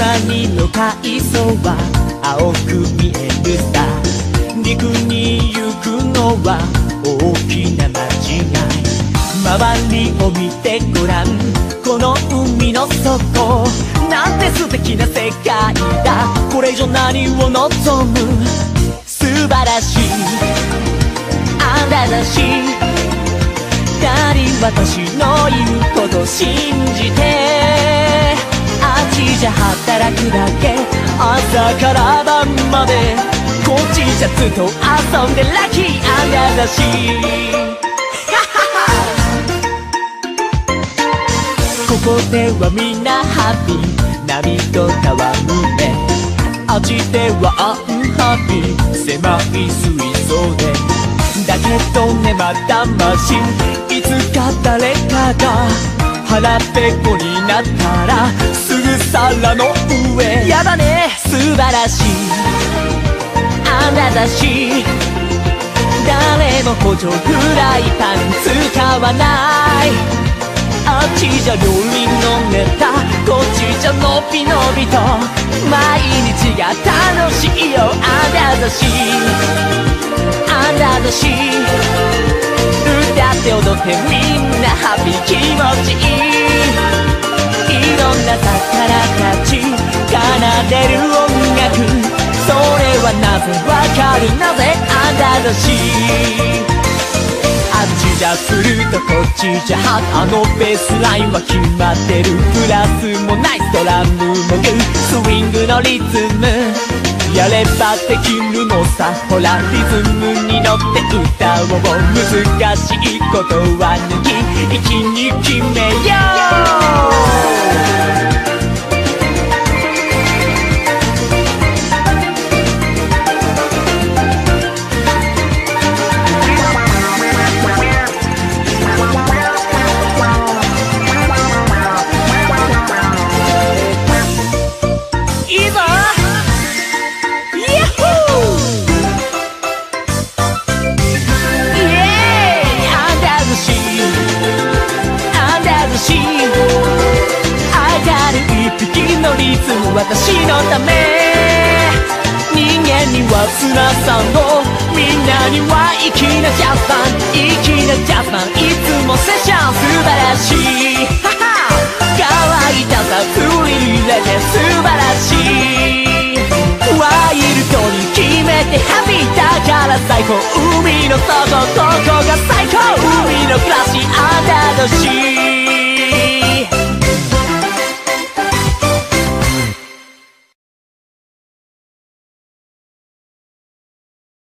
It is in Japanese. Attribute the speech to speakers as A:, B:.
A: 空青く見えるさ。陸に行くのは大きな間違い。周りを見てごらん。この海の底。なんて素敵な世界だ。これ以上何を望む。素晴らしい。あなたし二人私の言うこと信じて。ちじゃ働くだけ。朝から晩までこっちじゃずっと遊んでラッキーあなたし。ここではみんなハッピー。波と戯れ。あっちではアンハッピー。狭い水槽で。だけどねまだましいつか誰かが腹ペコになったら皿の上。やだね。素晴らしい。あなたし。誰も補助フライパン使わない。あっちじゃ料理のネタこっちじゃのびのびと。毎日が楽しいよ。あなたし。あなたし。歌って踊ってみんなハッピー気持ちいいる音楽それはなぜわかるなぜあなたしあっちじゃするとこっちじゃあのベースラインは決まってるプラスもナイスドラムもグースイングのリズムやればできるのさほらリズムに乗って歌おう難しいことは抜き一気に決めよう匹のリズム私のため。人間には砂さんのみんなには粋なジャズマン。粋なジャズマン。いつもセッション素晴らしい。乾いたさ振り入れて素晴らしい。ワイルドに決めてハッピーだから最高。海の底ここが最高。